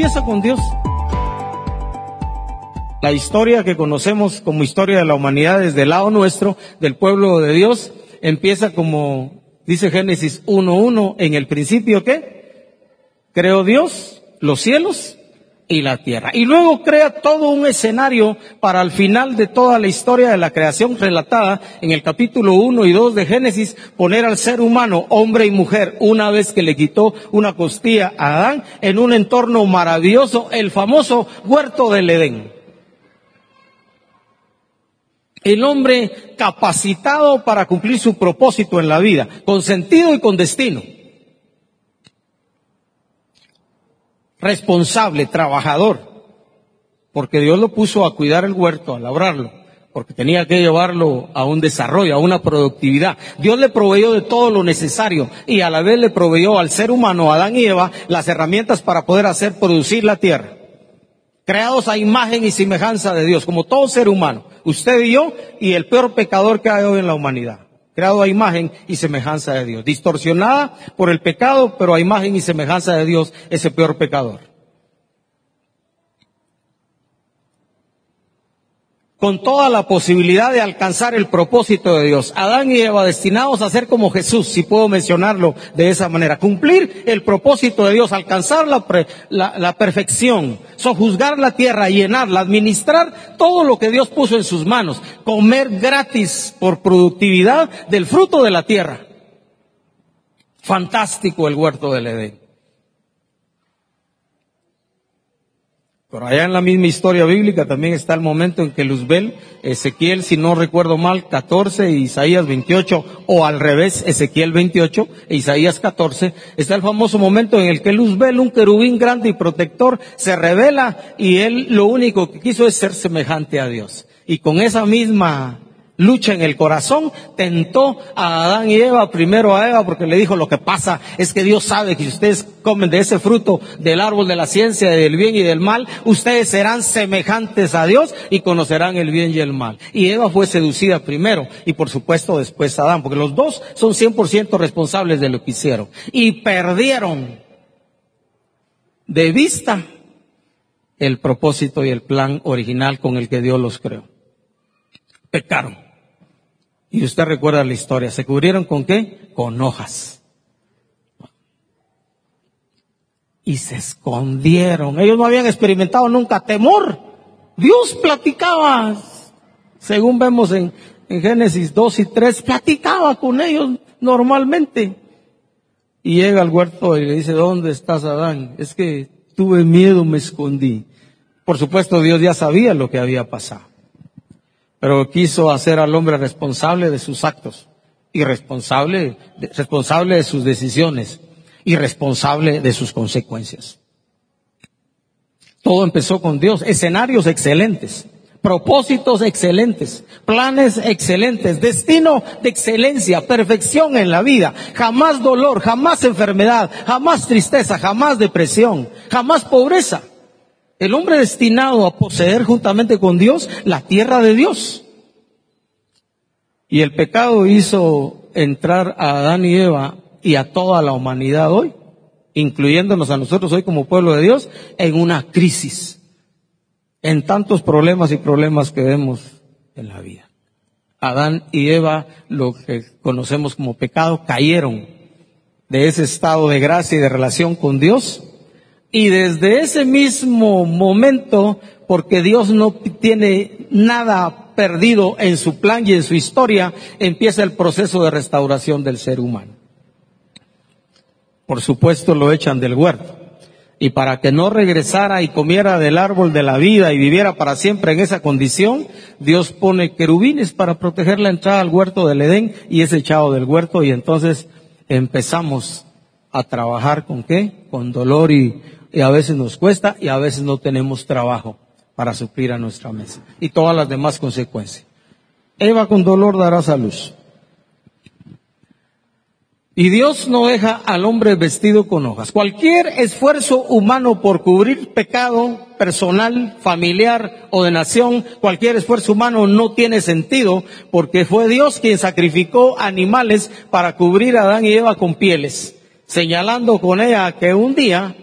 empieza con Dios. La historia que conocemos como historia de la humanidad desde el lado nuestro, del pueblo de Dios, empieza como dice Génesis 1.1, en el principio ¿qué? Creó Dios los cielos y la tierra. Y luego crea todo un escenario para al final de toda la historia de la creación relatada en el capítulo 1 y 2 de Génesis, poner al ser humano, hombre y mujer, una vez que le quitó una costilla a Adán, en un entorno maravilloso, el famoso huerto del Edén. El hombre capacitado para cumplir su propósito en la vida, con sentido y con destino. Responsable, trabajador, porque Dios lo puso a cuidar el huerto, a labrarlo, porque tenía que llevarlo a un desarrollo, a una productividad. Dios le proveyó de todo lo necesario y a la vez le proveyó al ser humano, a Adán y Eva, las herramientas para poder hacer producir la tierra creados a imagen y semejanza de Dios, como todo ser humano, usted y yo, y el peor pecador que hay hoy en la humanidad, creado a imagen y semejanza de Dios, distorsionada por el pecado, pero a imagen y semejanza de Dios, ese peor pecador. Con toda la posibilidad de alcanzar el propósito de Dios. Adán y Eva destinados a ser como Jesús, si puedo mencionarlo de esa manera. Cumplir el propósito de Dios, alcanzar la, perfección, sojuzgar la tierra, llenarla, administrar todo lo que Dios puso en sus manos, comer gratis por productividad del fruto de la tierra. Fantástico el huerto del Edén. Pero allá en la misma historia bíblica también está el momento en que Luzbel, Ezequiel, si no recuerdo mal, 14, Isaías 28, o al revés, Ezequiel 28 e Isaías 14, está el famoso momento en el que Luzbel, un querubín grande y protector, se revela y él lo único que quiso es ser semejante a Dios. Y con esa misma lucha en el corazón, tentó a Adán y Eva, primero a Eva, porque le dijo lo que pasa es que Dios sabe que si ustedes comen de ese fruto del árbol de la ciencia, del bien y del mal, ustedes serán semejantes a Dios y conocerán el bien y el mal. Y Eva fue seducida primero y por supuesto después Adán, porque los dos son 100% responsables de lo que hicieron. Y perdieron de vista el propósito y el plan original con el que Dios los creó. Pecaron. Y usted recuerda la historia. ¿Se cubrieron con qué? Con hojas. Y se escondieron. Ellos no habían experimentado nunca temor. Dios platicaba. Según vemos en, en Génesis 2 y 3, platicaba con ellos normalmente. Y llega al huerto y le dice, ¿dónde estás Adán? Es que tuve miedo, me escondí. Por supuesto, Dios ya sabía lo que había pasado pero quiso hacer al hombre responsable de sus actos y responsable, de sus decisiones y responsable de sus consecuencias. Todo empezó con Dios, escenarios excelentes, propósitos excelentes, planes excelentes, destino de excelencia, perfección en la vida, jamás dolor, jamás enfermedad, jamás tristeza, jamás depresión, jamás pobreza. El hombre destinado a poseer juntamente con Dios la tierra de Dios. Y el pecado hizo entrar a Adán y Eva y a toda la humanidad hoy, incluyéndonos a nosotros hoy como pueblo de Dios, en una crisis, en tantos problemas y problemas que vemos en la vida. Adán y Eva, lo que conocemos como pecado, cayeron de ese estado de gracia y de relación con Dios y desde ese mismo momento, porque Dios no tiene nada perdido en su plan y en su historia, empieza el proceso de restauración del ser humano. Por supuesto lo echan del huerto. Y para que no regresara y comiera del árbol de la vida y viviera para siempre en esa condición, Dios pone querubines para proteger la entrada al huerto del Edén y es echado del huerto y entonces empezamos a trabajar con qué? Con dolor y y a veces nos cuesta y a veces no tenemos trabajo para suplir a nuestra mesa. Y todas las demás consecuencias. Eva con dolor dará salud. Y Dios no deja al hombre vestido con hojas. Cualquier esfuerzo humano por cubrir pecado personal, familiar o de nación, cualquier esfuerzo humano no tiene sentido porque fue Dios quien sacrificó animales para cubrir a Adán y Eva con pieles, señalando con ella que un día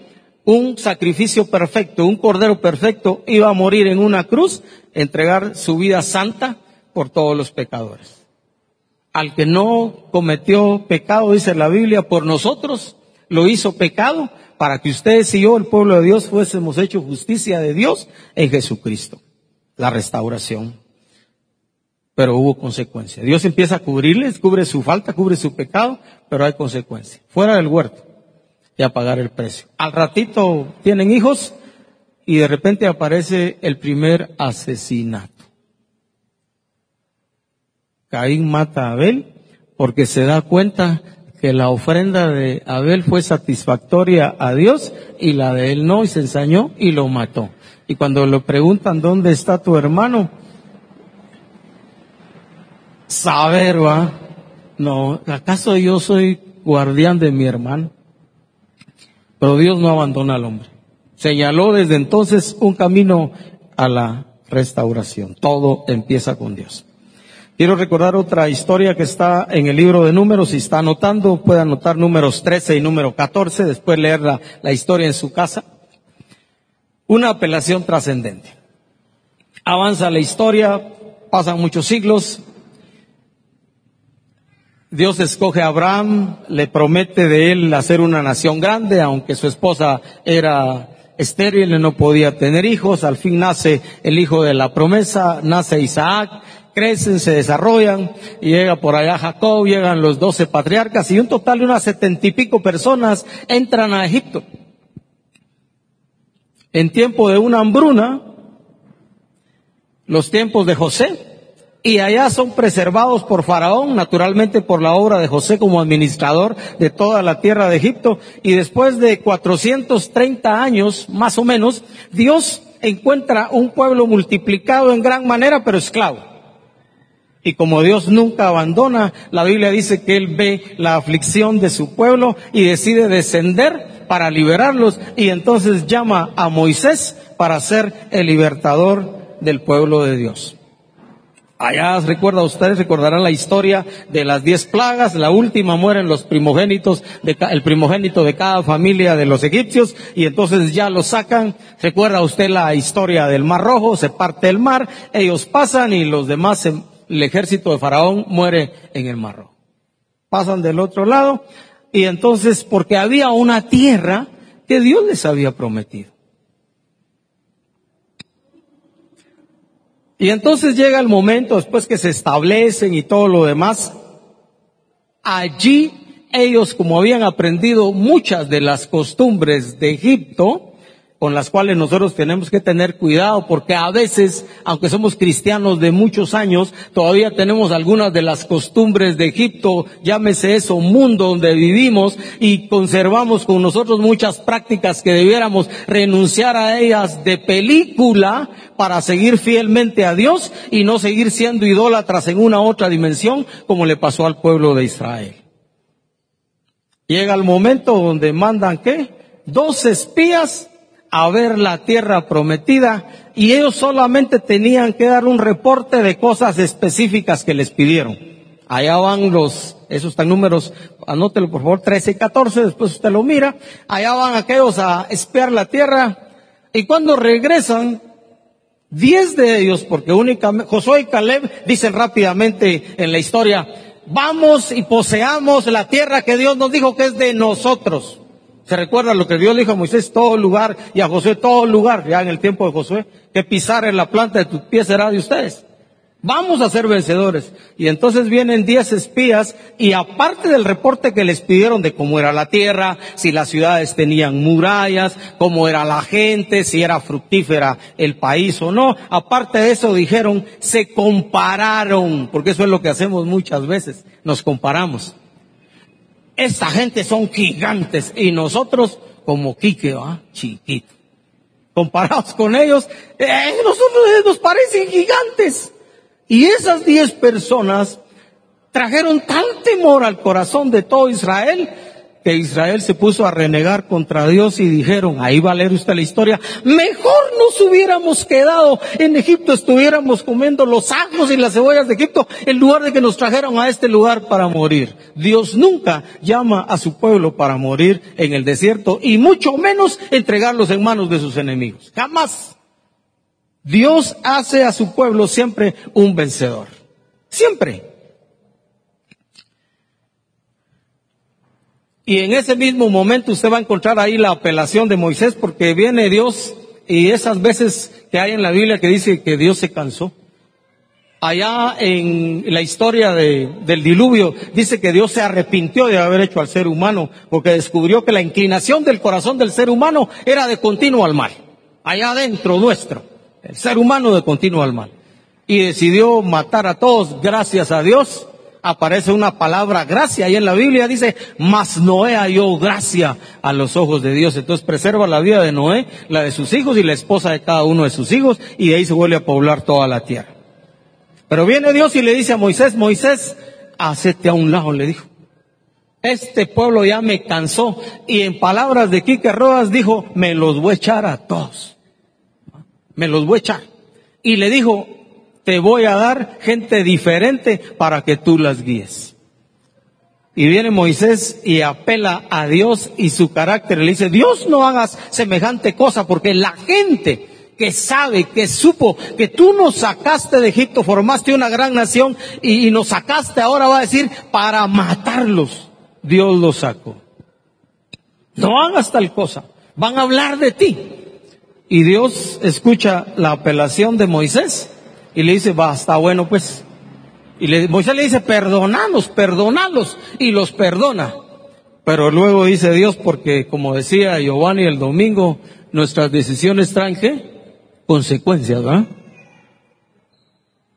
un sacrificio perfecto, un cordero perfecto, iba a morir en una cruz, entregar su vida santa por todos los pecadores. Al que no cometió pecado, dice la Biblia, por nosotros lo hizo pecado para que ustedes y yo, el pueblo de Dios, fuésemos hecho justicia de Dios en Jesucristo. La restauración. Pero hubo consecuencias. Dios empieza a cubrirles, cubre su falta, cubre su pecado, pero hay consecuencias. Fuera del huerto y a pagar el precio. Al ratito tienen hijos y de repente aparece el primer asesinato. Caín mata a Abel porque se da cuenta que la ofrenda de Abel fue satisfactoria a Dios y la de él no y se ensañó y lo mató. Y cuando le preguntan dónde está tu hermano, saber va, no, ¿acaso yo soy guardián de mi hermano? Pero Dios no abandona al hombre. Señaló desde entonces un camino a la restauración. Todo empieza con Dios. Quiero recordar otra historia que está en el libro de números. Si está anotando, puede anotar números 13 y número 14, después leer la, la historia en su casa. Una apelación trascendente. Avanza la historia, pasan muchos siglos. Dios escoge a Abraham, le promete de él hacer una nación grande, aunque su esposa era estéril y no podía tener hijos. Al fin nace el hijo de la promesa, nace Isaac crecen, se desarrollan, y llega por allá Jacob, llegan los doce patriarcas, y un total de unas setenta y pico personas entran a Egipto. En tiempo de una hambruna, los tiempos de José, y allá son preservados por Faraón, naturalmente por la obra de José como administrador de toda la tierra de Egipto, y después de 430 años, más o menos, Dios encuentra un pueblo multiplicado en gran manera, pero esclavo. Y como Dios nunca abandona, la Biblia dice que Él ve la aflicción de su pueblo y decide descender para liberarlos y entonces llama a Moisés para ser el libertador del pueblo de Dios. Allá recuerda, ustedes recordarán la historia de las diez plagas, la última mueren los primogénitos, de, el primogénito de cada familia de los egipcios, y entonces ya lo sacan. Recuerda usted la historia del Mar Rojo, se parte el mar, ellos pasan y los demás se, el ejército de Faraón muere en el mar Pasan del otro lado y entonces porque había una tierra que Dios les había prometido. Y entonces llega el momento, después que se establecen y todo lo demás, allí ellos, como habían aprendido muchas de las costumbres de Egipto, con las cuales nosotros tenemos que tener cuidado porque a veces, aunque somos cristianos de muchos años, todavía tenemos algunas de las costumbres de Egipto, llámese eso, mundo donde vivimos y conservamos con nosotros muchas prácticas que debiéramos renunciar a ellas de película para seguir fielmente a Dios y no seguir siendo idólatras en una otra dimensión como le pasó al pueblo de Israel. Llega el momento donde mandan qué? Dos espías a ver la tierra prometida y ellos solamente tenían que dar un reporte de cosas específicas que les pidieron. Allá van los, esos están números, anótelo por favor, 13 y 14, después usted lo mira. Allá van aquellos a espiar la tierra y cuando regresan, diez de ellos, porque únicamente, Josué y Caleb dicen rápidamente en la historia, vamos y poseamos la tierra que Dios nos dijo que es de nosotros. Se recuerda lo que Dios dijo a Moisés, todo lugar, y a Josué, todo lugar, ya en el tiempo de Josué, que pisar en la planta de tus pies será de ustedes. Vamos a ser vencedores. Y entonces vienen diez espías y aparte del reporte que les pidieron de cómo era la tierra, si las ciudades tenían murallas, cómo era la gente, si era fructífera el país o no, aparte de eso dijeron, se compararon, porque eso es lo que hacemos muchas veces, nos comparamos. Esta gente son gigantes y nosotros como Quique, ¿va? Chiquito. Comparados con ellos, eh, nosotros nos parecen gigantes. Y esas diez personas trajeron tal temor al corazón de todo Israel que Israel se puso a renegar contra Dios y dijeron, ahí va a leer usted la historia, mejor nos hubiéramos quedado en Egipto, estuviéramos comiendo los ajos y las cebollas de Egipto en lugar de que nos trajeron a este lugar para morir. Dios nunca llama a su pueblo para morir en el desierto y mucho menos entregarlos en manos de sus enemigos. Jamás. Dios hace a su pueblo siempre un vencedor. Siempre. Y en ese mismo momento usted va a encontrar ahí la apelación de Moisés porque viene Dios y esas veces que hay en la Biblia que dice que Dios se cansó. Allá en la historia del diluvio dice que Dios se arrepintió de haber hecho al ser humano porque descubrió que la inclinación del corazón del ser humano era de continuo al mal. Allá adentro nuestro, el ser humano de continuo al mal. Y decidió matar a todos gracias a Dios aparece una palabra gracia y en la Biblia dice, mas Noé halló gracia a los ojos de Dios. Entonces preserva la vida de Noé, la de sus hijos y la esposa de cada uno de sus hijos y de ahí se vuelve a poblar toda la tierra. Pero viene Dios y le dice a Moisés, Moisés, hacete a un lado, le dijo. Este pueblo ya me cansó y en palabras de Quique Rodas dijo, me los voy a echar a todos. Me los voy a echar. Y le dijo, te voy a dar gente diferente para que tú las guíes. Y viene Moisés y apela a Dios y su carácter. Le dice, Dios no hagas semejante cosa porque la gente que sabe, que supo que tú nos sacaste de Egipto, formaste una gran nación y, y nos sacaste ahora va a decir para matarlos. Dios los sacó. No hagas tal cosa. Van a hablar de ti. Y Dios escucha la apelación de Moisés y le dice, va, está bueno pues. Y le, Moisés le dice, perdonanos, perdonalos. Y los perdona. Pero luego dice Dios, porque como decía Giovanni el domingo, nuestras decisiones traen? Consecuencias, ¿verdad?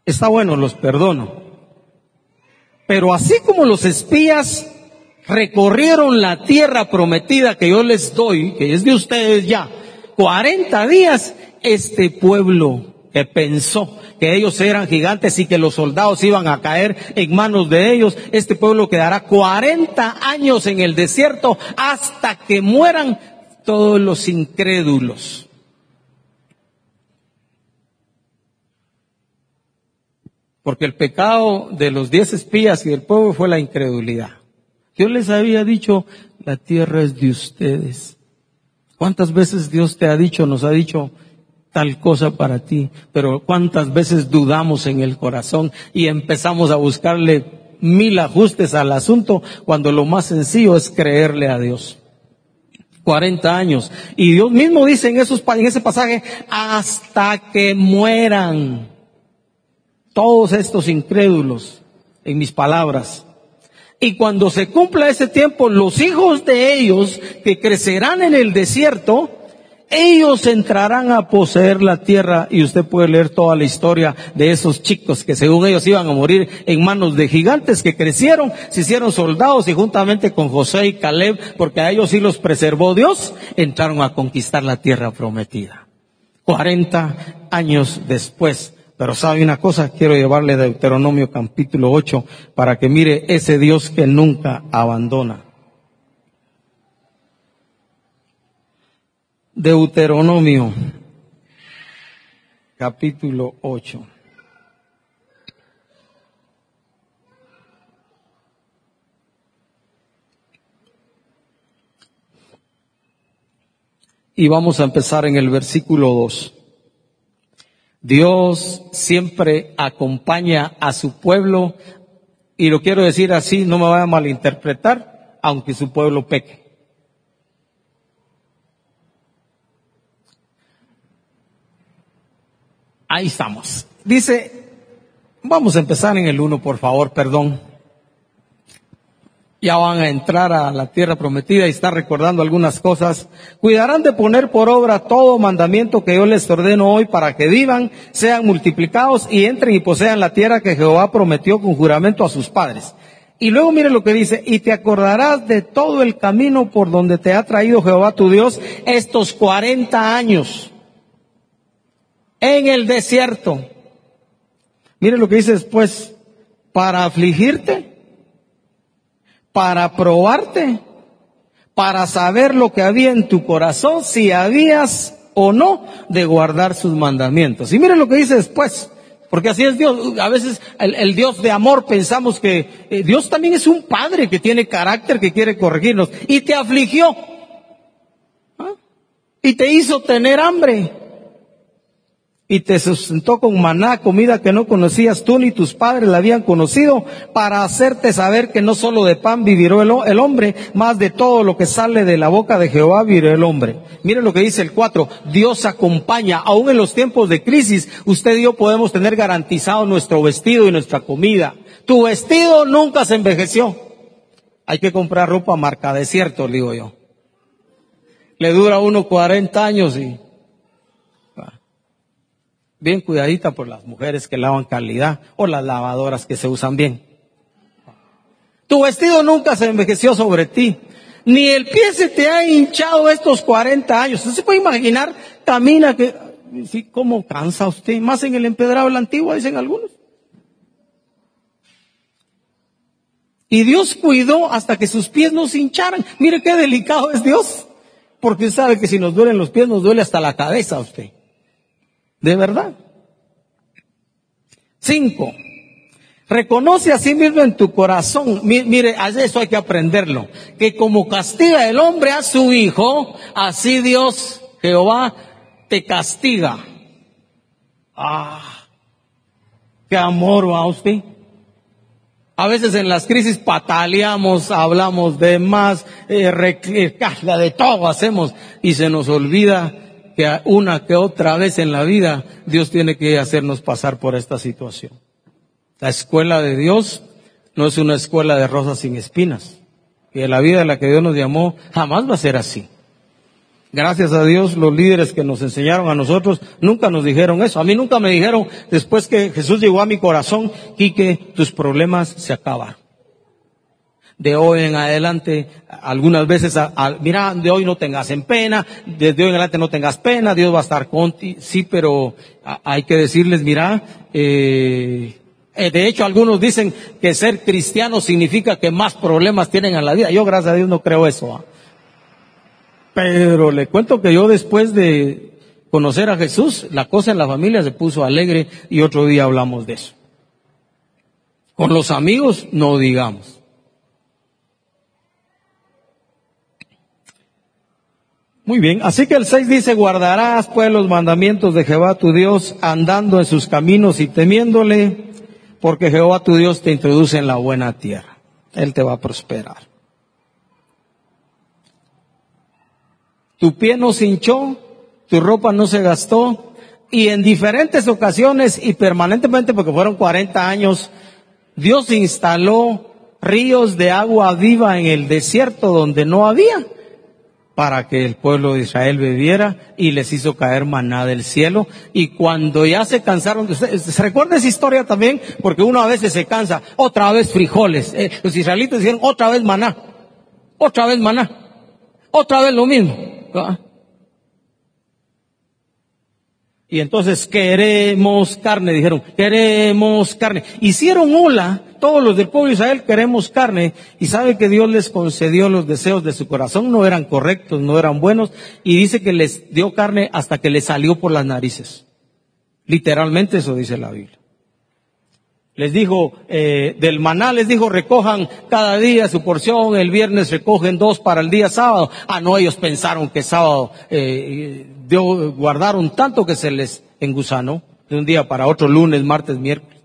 Está bueno, los perdono. Pero así como los espías recorrieron la tierra prometida que yo les doy, que es de ustedes ya, 40 días, este pueblo que pensó que ellos eran gigantes y que los soldados iban a caer en manos de ellos, este pueblo quedará 40 años en el desierto hasta que mueran todos los incrédulos. Porque el pecado de los diez espías y del pueblo fue la incredulidad. Dios les había dicho, la tierra es de ustedes. ¿Cuántas veces Dios te ha dicho, nos ha dicho, tal cosa para ti, pero cuántas veces dudamos en el corazón y empezamos a buscarle mil ajustes al asunto cuando lo más sencillo es creerle a Dios. 40 años. Y Dios mismo dice en, esos, en ese pasaje, hasta que mueran todos estos incrédulos, en mis palabras. Y cuando se cumpla ese tiempo, los hijos de ellos que crecerán en el desierto, ellos entrarán a poseer la tierra y usted puede leer toda la historia de esos chicos que según ellos iban a morir en manos de gigantes que crecieron, se hicieron soldados y juntamente con José y Caleb, porque a ellos sí los preservó Dios, entraron a conquistar la tierra prometida. 40 años después. Pero sabe una cosa, quiero llevarle Deuteronomio capítulo 8 para que mire ese Dios que nunca abandona. Deuteronomio, capítulo 8. Y vamos a empezar en el versículo 2. Dios siempre acompaña a su pueblo, y lo quiero decir así, no me vaya a malinterpretar, aunque su pueblo peque. Ahí estamos. Dice, vamos a empezar en el uno, por favor, perdón. Ya van a entrar a la tierra prometida y está recordando algunas cosas. Cuidarán de poner por obra todo mandamiento que yo les ordeno hoy para que vivan, sean multiplicados y entren y posean la tierra que Jehová prometió con juramento a sus padres. Y luego mire lo que dice, y te acordarás de todo el camino por donde te ha traído Jehová tu Dios estos cuarenta años en el desierto. Mire lo que dice después, para afligirte, para probarte para saber lo que había en tu corazón, si habías o no de guardar sus mandamientos. Y miren lo que dice después. Porque así es Dios. A veces el, Dios de amor pensamos que eh, Dios también es un padre que tiene carácter, que quiere corregirnos. Y te afligió. ¿Ah? Y te hizo tener hambre y te sustentó con maná, comida que no conocías tú ni tus padres la habían conocido, para hacerte saber que no solo de pan vivirá el, hombre, más de todo lo que sale de la boca de Jehová vivirá el hombre. Mire lo que dice el 4, Dios acompaña, aún en los tiempos de crisis, usted y yo podemos tener garantizado nuestro vestido y nuestra comida. Tu vestido nunca se envejeció. Hay que comprar ropa marca desierto, digo yo. Le dura uno 40 años y bien cuidadita por las mujeres que lavan calidad o las lavadoras que se usan bien. Tu vestido nunca se envejeció sobre ti. Ni el pie se te ha hinchado estos 40 años. ¿Usted se puede imaginar? Camina que, sí, ¿cómo cansa usted? Más en el empedrado de la antigua, dicen algunos. Y Dios cuidó hasta que sus pies no se hincharan. Mire qué delicado es Dios. Porque sabe que si nos duelen los pies, nos duele hasta la cabeza a usted. De verdad. Cinco. Reconoce a sí mismo en tu corazón. Mire, eso hay que aprenderlo. Que como castiga el hombre a su hijo, así Dios, Jehová, te castiga. Ah, qué amor va usted. A veces en las crisis pataleamos, hablamos de más, eh, de todo hacemos y se nos olvida que una que otra vez en la vida Dios tiene que hacernos pasar por esta situación. La escuela de Dios no es una escuela de rosas sin espinas. Y la vida de la que Dios nos llamó jamás va a ser así. Gracias a Dios, los líderes que nos enseñaron a nosotros nunca nos dijeron eso. A mí nunca me dijeron, después que Jesús llegó a mi corazón, Quique, tus problemas se acaban de hoy en adelante, algunas veces, mira, de hoy no tengas en pena, desde hoy en adelante no tengas pena, Dios va a estar contigo, sí, pero hay que decirles, mira, eh, eh, de hecho algunos dicen que ser cristiano significa que más problemas tienen en la vida. Yo gracias a Dios no creo eso. ¿ah? Pero le cuento que yo después de conocer a Jesús, la cosa en la familia se puso alegre y otro día hablamos de eso. Con los amigos no digamos. Muy bien, así que el 6 dice, guardarás pues los mandamientos de Jehová tu Dios andando en sus caminos y temiéndole, porque Jehová tu Dios te introduce en la buena tierra. Él te va a prosperar. Tu pie no se hinchó, tu ropa no se gastó, y en diferentes ocasiones y permanentemente, porque fueron 40 años, Dios instaló ríos de agua viva en el desierto donde no había para que el pueblo de Israel bebiera y les hizo caer maná del cielo. Y cuando ya se cansaron, ¿se recuerda esa historia también? Porque uno a veces se cansa, otra vez frijoles. Eh, los israelitas dijeron otra vez maná, otra vez maná, otra vez lo mismo. Y entonces queremos carne, dijeron, queremos carne. Hicieron ola, todos los del pueblo de Israel queremos carne, y sabe que Dios les concedió los deseos de su corazón, no eran correctos, no eran buenos, y dice que les dio carne hasta que les salió por las narices. Literalmente eso dice la Biblia. Les dijo, eh, del maná les dijo, recojan cada día su porción, el viernes recogen dos para el día sábado. Ah, no, ellos pensaron que sábado eh, guardaron tanto que se les engusanó de un día para otro, lunes, martes, miércoles.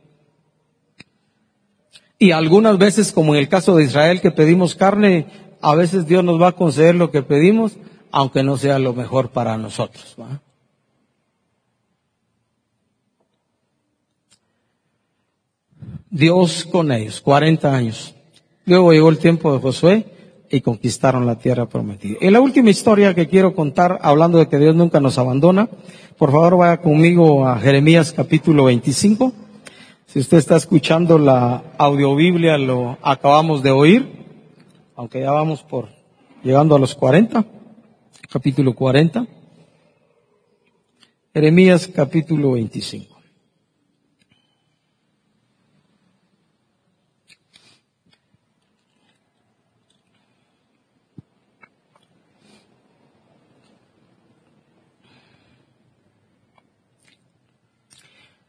Y algunas veces, como en el caso de Israel, que pedimos carne, a veces Dios nos va a conceder lo que pedimos, aunque no sea lo mejor para nosotros. Dios con ellos, 40 años. Luego llegó el tiempo de Josué y conquistaron la tierra prometida. En la última historia que quiero contar, hablando de que Dios nunca nos abandona, por favor vaya conmigo a Jeremías capítulo 25. Si usted está escuchando la audiobiblia, lo acabamos de oír, aunque ya vamos por llegando a los 40, capítulo 40. Jeremías capítulo 25.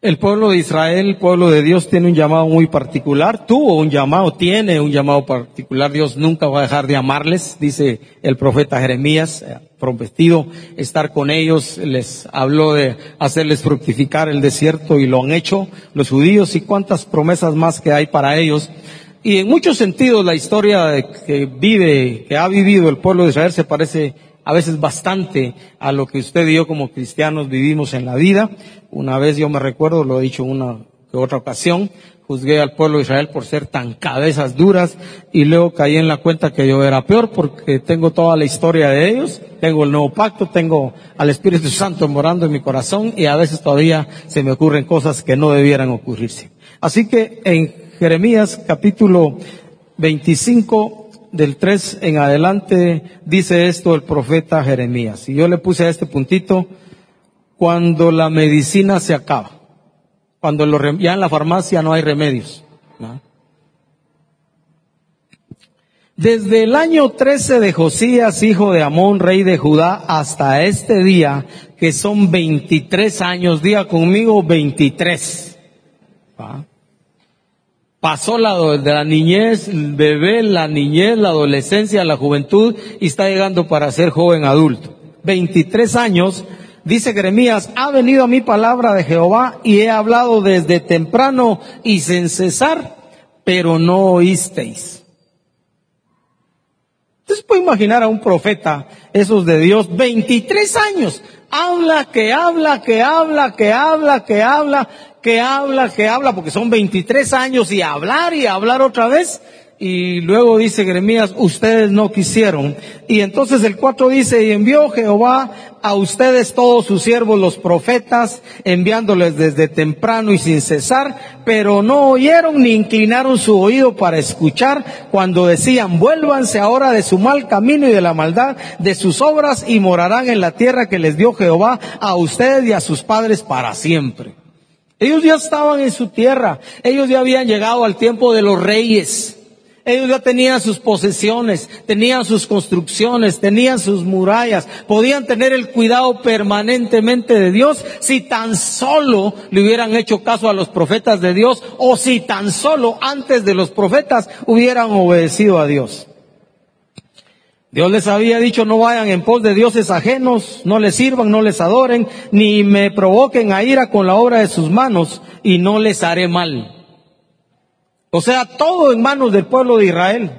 El pueblo de Israel, el pueblo de Dios, tiene un llamado muy particular. Tuvo un llamado, tiene un llamado particular. Dios nunca va a dejar de amarles, dice el profeta Jeremías, eh, prometido estar con ellos. Les habló de hacerles fructificar el desierto y lo han hecho los judíos y cuántas promesas más que hay para ellos. Y en muchos sentidos la historia que vive, que ha vivido el pueblo de Israel se parece a veces bastante a lo que usted y yo como cristianos vivimos en la vida. Una vez yo me recuerdo, lo he dicho una que otra ocasión, juzgué al pueblo de Israel por ser tan cabezas duras y luego caí en la cuenta que yo era peor porque tengo toda la historia de ellos, tengo el nuevo pacto, tengo al Espíritu Santo morando en mi corazón y a veces todavía se me ocurren cosas que no debieran ocurrirse. Así que en Jeremías capítulo 25 del 3 en adelante dice esto el profeta Jeremías. Y yo le puse a este puntito, cuando la medicina se acaba, cuando ya en la farmacia no hay remedios. Desde el año 13 de Josías, hijo de Amón, rey de Judá, hasta este día, que son 23 años, diga conmigo 23. Pasó la de la niñez, el bebé, la niñez, la adolescencia, la juventud y está llegando para ser joven adulto. 23 años, dice Jeremías, ha venido a mi palabra de Jehová y he hablado desde temprano y sin cesar, pero no oísteis. Entonces puede imaginar a un profeta, esos de Dios, 23 años, habla, que habla, que habla, que habla, que habla, que habla, que habla, porque son 23 años y hablar y hablar otra vez. Y luego dice Jeremías, ustedes no quisieron. Y entonces el 4 dice, y envió Jehová a ustedes todos sus siervos los profetas, enviándoles desde temprano y sin cesar, pero no oyeron ni inclinaron su oído para escuchar cuando decían, vuélvanse ahora de su mal camino y de la maldad de sus obras y morarán en la tierra que les dio Jehová a ustedes y a sus padres para siempre. Ellos ya estaban en su tierra, ellos ya habían llegado al tiempo de los reyes. Ellos ya tenían sus posesiones, tenían sus construcciones, tenían sus murallas, podían tener el cuidado permanentemente de Dios si tan solo le hubieran hecho caso a los profetas de Dios o si tan solo antes de los profetas hubieran obedecido a Dios. Dios les había dicho no vayan en pos de dioses ajenos, no les sirvan, no les adoren, ni me provoquen a ira con la obra de sus manos, y no les haré mal. O sea, todo en manos del pueblo de Israel,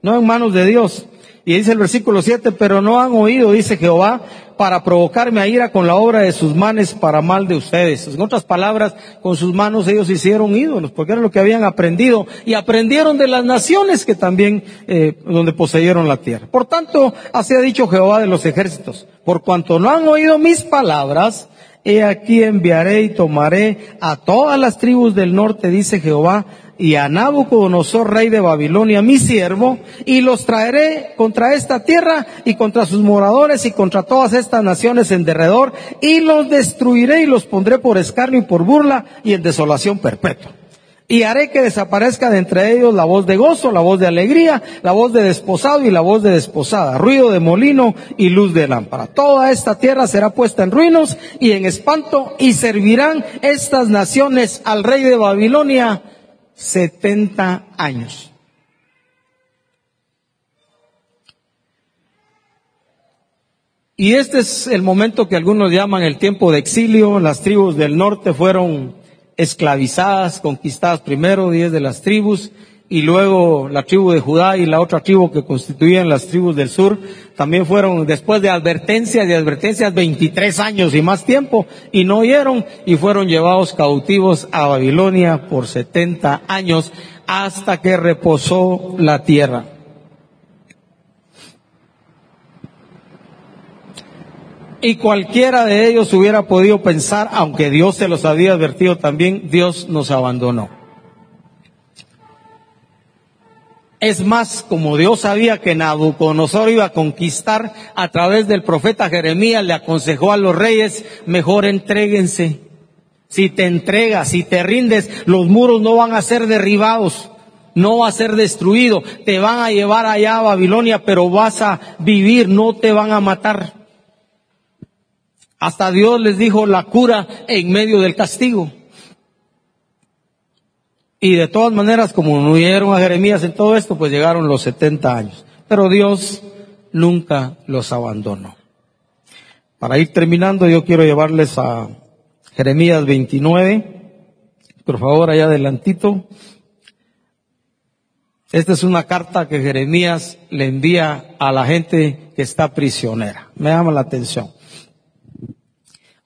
no en manos de Dios. Y dice el versículo 7, pero no han oído, dice Jehová, para provocarme a ira con la obra de sus manos para mal de ustedes. En otras palabras, con sus manos ellos hicieron ídolos, porque era lo que habían aprendido y aprendieron de las naciones que también, eh, donde poseyeron la tierra. Por tanto, así ha dicho Jehová de los ejércitos, por cuanto no han oído mis palabras, he aquí enviaré y tomaré a todas las tribus del norte, dice Jehová, y a Nabucodonosor, rey de Babilonia, mi siervo, y los traeré contra esta tierra y contra sus moradores y contra todas estas naciones en derredor, y los destruiré y los pondré por escarnio y por burla y en desolación perpetua. Y haré que desaparezca de entre ellos la voz de gozo, la voz de alegría, la voz de desposado y la voz de desposada, ruido de molino y luz de lámpara. Toda esta tierra será puesta en ruinos y en espanto y servirán estas naciones al rey de Babilonia 70 años. Y este es el momento que algunos llaman el tiempo de exilio. Las tribus del norte fueron esclavizadas, conquistadas primero, diez de las tribus, y luego la tribu de Judá y la otra tribu que constituían las tribus del sur, también fueron después de advertencias y advertencias 23 años y más tiempo, y no oyeron y fueron llevados cautivos a Babilonia por 70 años hasta que reposó la tierra. Y cualquiera de ellos hubiera podido pensar, aunque Dios se los había advertido también, Dios nos abandonó. Es más, como Dios sabía que Nabucodonosor iba a conquistar a través del profeta Jeremías, le aconsejó a los reyes, mejor entréguense. Si te entregas, si te rindes, los muros no van a ser derribados, no va a ser destruido, te van a llevar allá a Babilonia, pero vas a vivir, no te van a matar. Hasta Dios les dijo la cura en medio del castigo. Y de todas maneras, como no huyeron a Jeremías en todo esto, pues llegaron los 70 años. Pero Dios nunca los abandonó. Para ir terminando, yo quiero llevarles a Jeremías 29. Por favor, allá adelantito. Esta es una carta que Jeremías le envía a la gente que está prisionera. Me llama la atención.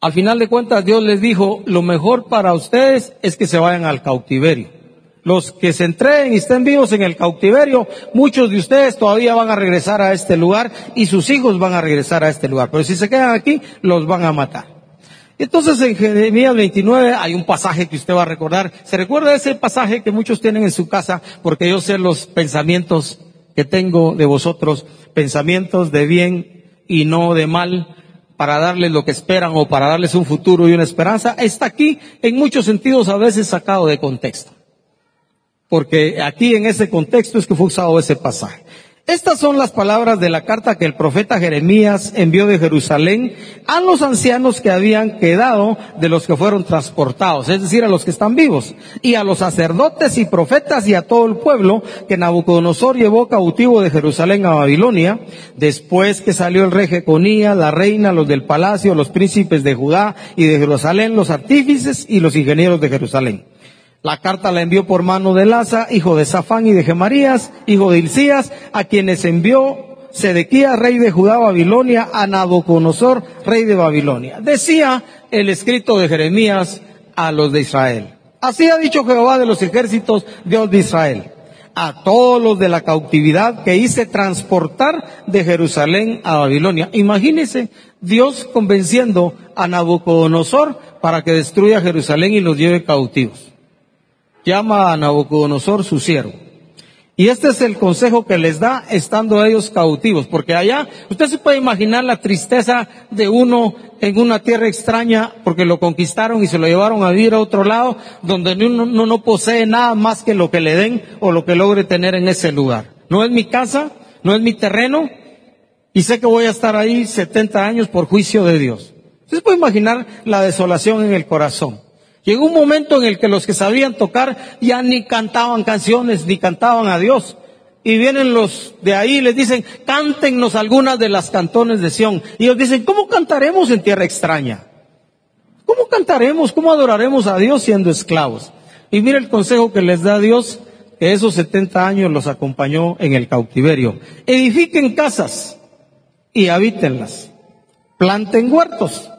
Al final de cuentas, Dios les dijo, lo mejor para ustedes es que se vayan al cautiverio. Los que se entreguen y estén vivos en el cautiverio, muchos de ustedes todavía van a regresar a este lugar y sus hijos van a regresar a este lugar. Pero si se quedan aquí, los van a matar. Entonces en Jeremías 29 hay un pasaje que usted va a recordar. ¿Se recuerda ese pasaje que muchos tienen en su casa? Porque yo sé los pensamientos que tengo de vosotros, pensamientos de bien y no de mal, para darles lo que esperan o para darles un futuro y una esperanza, está aquí en muchos sentidos a veces sacado de contexto. Porque aquí en ese contexto es que fue usado ese pasaje. Estas son las palabras de la carta que el profeta Jeremías envió de Jerusalén a los ancianos que habían quedado de los que fueron transportados, es decir, a los que están vivos, y a los sacerdotes y profetas y a todo el pueblo que Nabucodonosor llevó cautivo de Jerusalén a Babilonia, después que salió el rey Jeconía, la reina, los del palacio, los príncipes de Judá y de Jerusalén, los artífices y los ingenieros de Jerusalén. La carta la envió por mano de Laza, hijo de Safán y de Gemarías, hijo de Ilcías, a quienes envió Sedequía, rey de Judá, Babilonia, a Nabucodonosor, rey de Babilonia. Decía el escrito de Jeremías a los de Israel. Así ha dicho Jehová de los ejércitos, Dios de Israel, a todos los de la cautividad que hice transportar de Jerusalén a Babilonia. Imagínense Dios convenciendo a Nabucodonosor para que destruya Jerusalén y los lleve cautivos llama a Nabucodonosor su siervo. Y este es el consejo que les da estando ellos cautivos, porque allá usted se puede imaginar la tristeza de uno en una tierra extraña porque lo conquistaron y se lo llevaron a vivir a otro lado donde uno, no posee nada más que lo que le den o lo que logre tener en ese lugar. No es mi casa, no es mi terreno y sé que voy a estar ahí 70 años por juicio de Dios. Usted se puede imaginar la desolación en el corazón. Llegó un momento en el que los que sabían tocar ya ni cantaban canciones, ni cantaban a Dios. Y vienen los de ahí y les dicen, cántenos algunas de las cantones de Sión. Y ellos dicen, ¿cómo cantaremos en tierra extraña? ¿Cómo cantaremos? ¿Cómo adoraremos a Dios siendo esclavos? Y mira el consejo que les da Dios, que esos 70 años los acompañó en el cautiverio. Edifiquen casas y habítenlas. Planten huertos,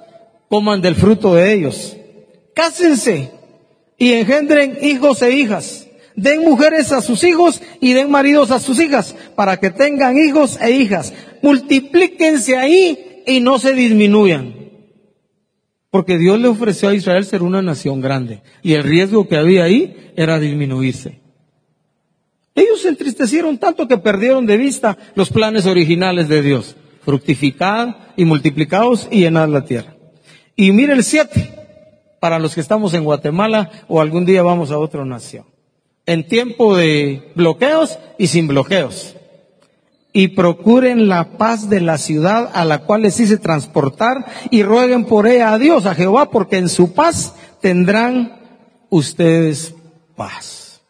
coman del fruto de ellos cásense y engendren hijos e hijas. Den mujeres a sus hijos y den maridos a sus hijas para que tengan hijos e hijas. Multiplíquense ahí y no se disminuyan. Porque Dios le ofreció a Israel ser una nación grande y el riesgo que había ahí era disminuirse. Ellos se entristecieron tanto que perdieron de vista los planes originales de Dios. Fructificad y multiplicados y llenad la tierra. Y mire el siete para los que estamos en Guatemala o algún día vamos a otra nación. En tiempo de bloqueos y sin bloqueos. Y procuren la paz de la ciudad a la cual les hice transportar y rueguen por ella a Dios, a Jehová, porque en su paz tendrán ustedes paz.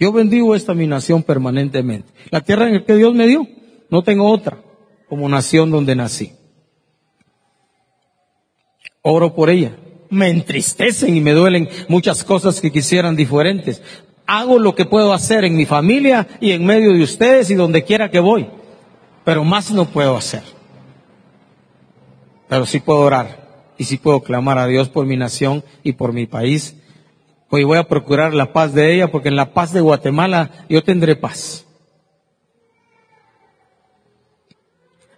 Yo bendigo esta mi nación permanentemente. La tierra en la que Dios me dio, no tengo otra como nación donde nací oro por ella. Me entristecen y me duelen muchas cosas que quisieran diferentes. Hago lo que puedo hacer en mi familia y en medio de ustedes y donde quiera que voy. Pero más no puedo hacer. Pero sí puedo orar y sí puedo clamar a Dios por mi nación y por mi país. Hoy voy a procurar la paz de ella porque en la paz de Guatemala yo tendré paz.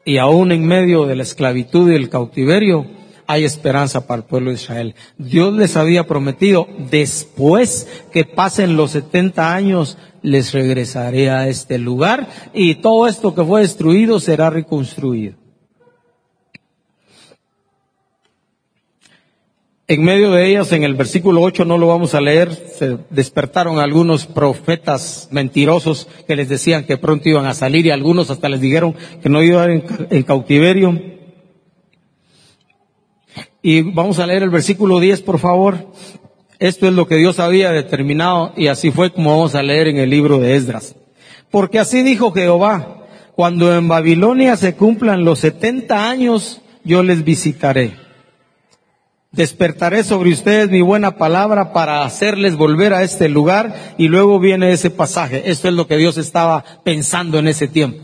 Y aún en medio de la esclavitud y el cautiverio, hay esperanza para el pueblo de Israel. Dios les había prometido, después que pasen los 70 años, les regresaré a este lugar y todo esto que fue destruido será reconstruido. En medio de ellas, en el versículo 8, no lo vamos a leer, se despertaron algunos profetas mentirosos que les decían que pronto iban a salir y algunos hasta les dijeron que no iban en, en cautiverio. Y vamos a leer el versículo 10, por favor. Esto es lo que Dios había determinado y así fue como vamos a leer en el libro de Esdras. Porque así dijo Jehová, cuando en Babilonia se cumplan los setenta años, yo les visitaré. Despertaré sobre ustedes mi buena palabra para hacerles volver a este lugar y luego viene ese pasaje. Esto es lo que Dios estaba pensando en ese tiempo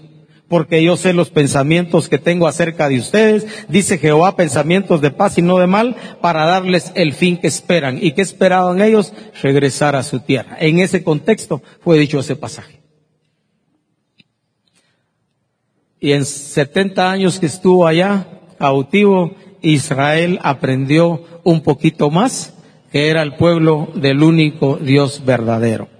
porque yo sé los pensamientos que tengo acerca de ustedes, dice Jehová, pensamientos de paz y no de mal, para darles el fin que esperan. ¿Y que esperaban ellos? Regresar a su tierra. En ese contexto fue dicho ese pasaje. Y en 70 años que estuvo allá, cautivo, Israel aprendió un poquito más, que era el pueblo del único Dios verdadero.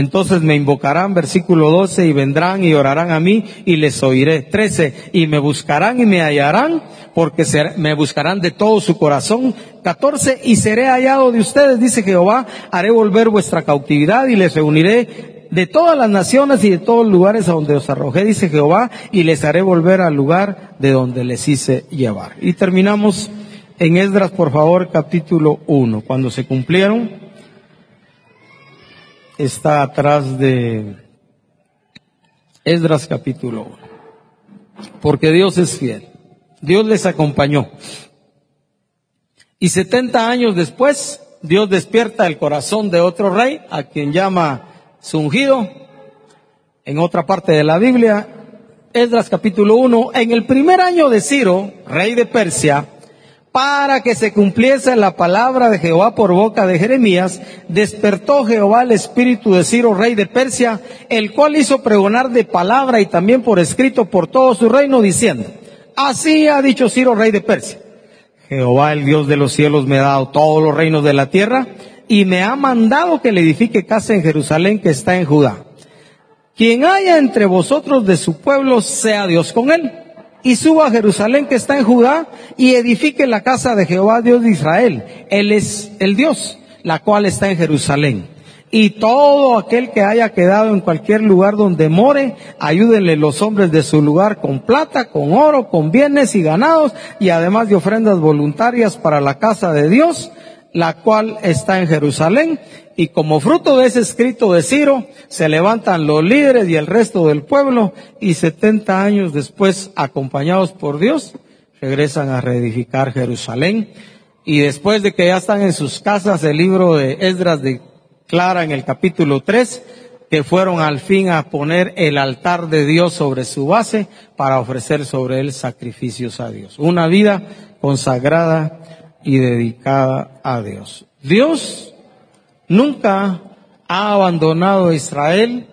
Entonces me invocarán, versículo 12, y vendrán y orarán a mí y les oiré. 13, y me buscarán y me hallarán, porque me buscarán de todo su corazón. 14, y seré hallado de ustedes, dice Jehová, haré volver vuestra cautividad y les reuniré de todas las naciones y de todos los lugares a donde os arrojé, dice Jehová, y les haré volver al lugar de donde les hice llevar. Y terminamos en Esdras, por favor, capítulo 1, cuando se cumplieron está atrás de Esdras capítulo 1. Porque Dios es fiel. Dios les acompañó. Y 70 años después, Dios despierta el corazón de otro rey, a quien llama su ungido. En otra parte de la Biblia, Esdras capítulo 1, en el primer año de Ciro, rey de Persia, para que se cumpliese la palabra de Jehová por boca de Jeremías, despertó Jehová el espíritu de Ciro, rey de Persia, el cual hizo pregonar de palabra y también por escrito por todo su reino, diciendo, así ha dicho Ciro, rey de Persia, Jehová el Dios de los cielos me ha dado todos los reinos de la tierra y me ha mandado que le edifique casa en Jerusalén que está en Judá. Quien haya entre vosotros de su pueblo, sea Dios con él y suba a Jerusalén que está en Judá y edifique la casa de Jehová Dios de Israel. Él es el Dios, la cual está en Jerusalén. Y todo aquel que haya quedado en cualquier lugar donde more, ayúdenle los hombres de su lugar con plata, con oro, con bienes y ganados, y además de ofrendas voluntarias para la casa de Dios, la cual está en Jerusalén, y como fruto de ese escrito de Ciro, se levantan los líderes y el resto del pueblo, y setenta años después, acompañados por Dios, regresan a reedificar Jerusalén. Y después de que ya están en sus casas, el libro de Esdras declara en el capítulo 3 que fueron al fin a poner el altar de Dios sobre su base para ofrecer sobre él sacrificios a Dios. Una vida consagrada y dedicada a Dios. Dios nunca ha abandonado a Israel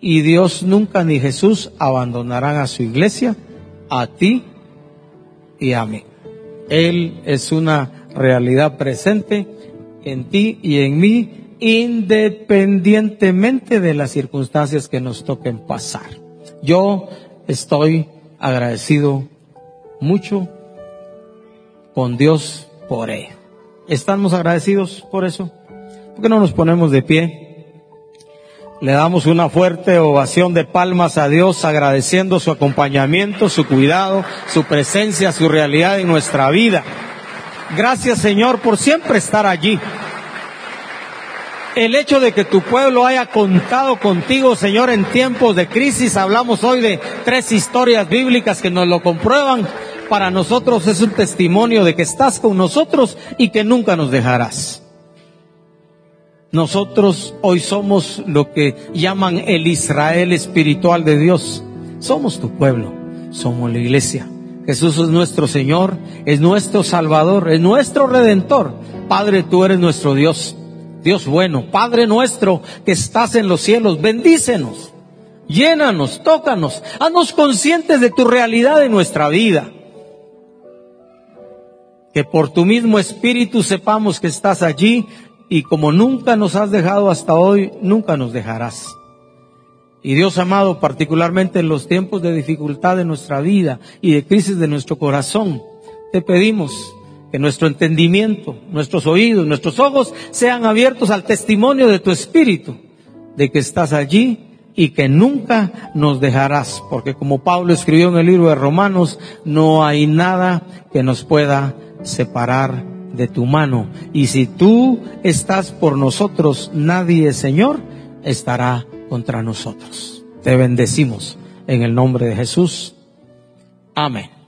y Dios nunca ni Jesús abandonarán a su iglesia, a ti y a mí. Él es una realidad presente en ti y en mí, independientemente de las circunstancias que nos toquen pasar. Yo estoy agradecido mucho con Dios por ello. ¿Estamos agradecidos por eso? ¿Por qué no nos ponemos de pie? Le damos una fuerte ovación de palmas a Dios agradeciendo su acompañamiento, su cuidado, su presencia, su realidad en nuestra vida. Gracias Señor por siempre estar allí. El hecho de que tu pueblo haya contado contigo, Señor, en tiempos de crisis, hablamos hoy de tres historias bíblicas que nos lo comprueban, para nosotros es un testimonio de que estás con nosotros y que nunca nos dejarás. Nosotros hoy somos lo que llaman el Israel espiritual de Dios. Somos tu pueblo, somos la iglesia. Jesús es nuestro Señor, es nuestro Salvador, es nuestro Redentor. Padre, tú eres nuestro Dios, Dios bueno. Padre nuestro que estás en los cielos, bendícenos, llénanos, tócanos, haznos conscientes de tu realidad en nuestra vida. Que por tu mismo Espíritu sepamos que estás allí y como nunca nos has dejado hasta hoy, nunca nos dejarás. Y Dios amado, particularmente en los tiempos de dificultad de nuestra vida y de crisis de nuestro corazón, te pedimos que nuestro entendimiento, nuestros oídos, nuestros ojos sean abiertos al testimonio de tu Espíritu, de que estás allí y que nunca nos dejarás, porque como Pablo escribió en el libro de Romanos, no hay nada que nos pueda separar de tu mano. Y si tú estás por nosotros, nadie, Señor, estará contra nosotros. Te bendecimos en el nombre de Jesús. Amén.